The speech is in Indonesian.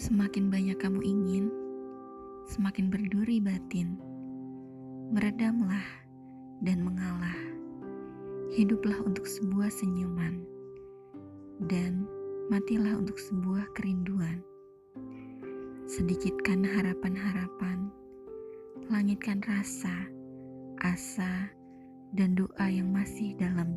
Semakin banyak kamu ingin, semakin berduri batin. Meredamlah dan mengalah. Hiduplah untuk sebuah senyuman, dan matilah untuk sebuah kerinduan. Sedikitkan harapan-harapan, langitkan rasa, asa, dan doa yang masih dalam.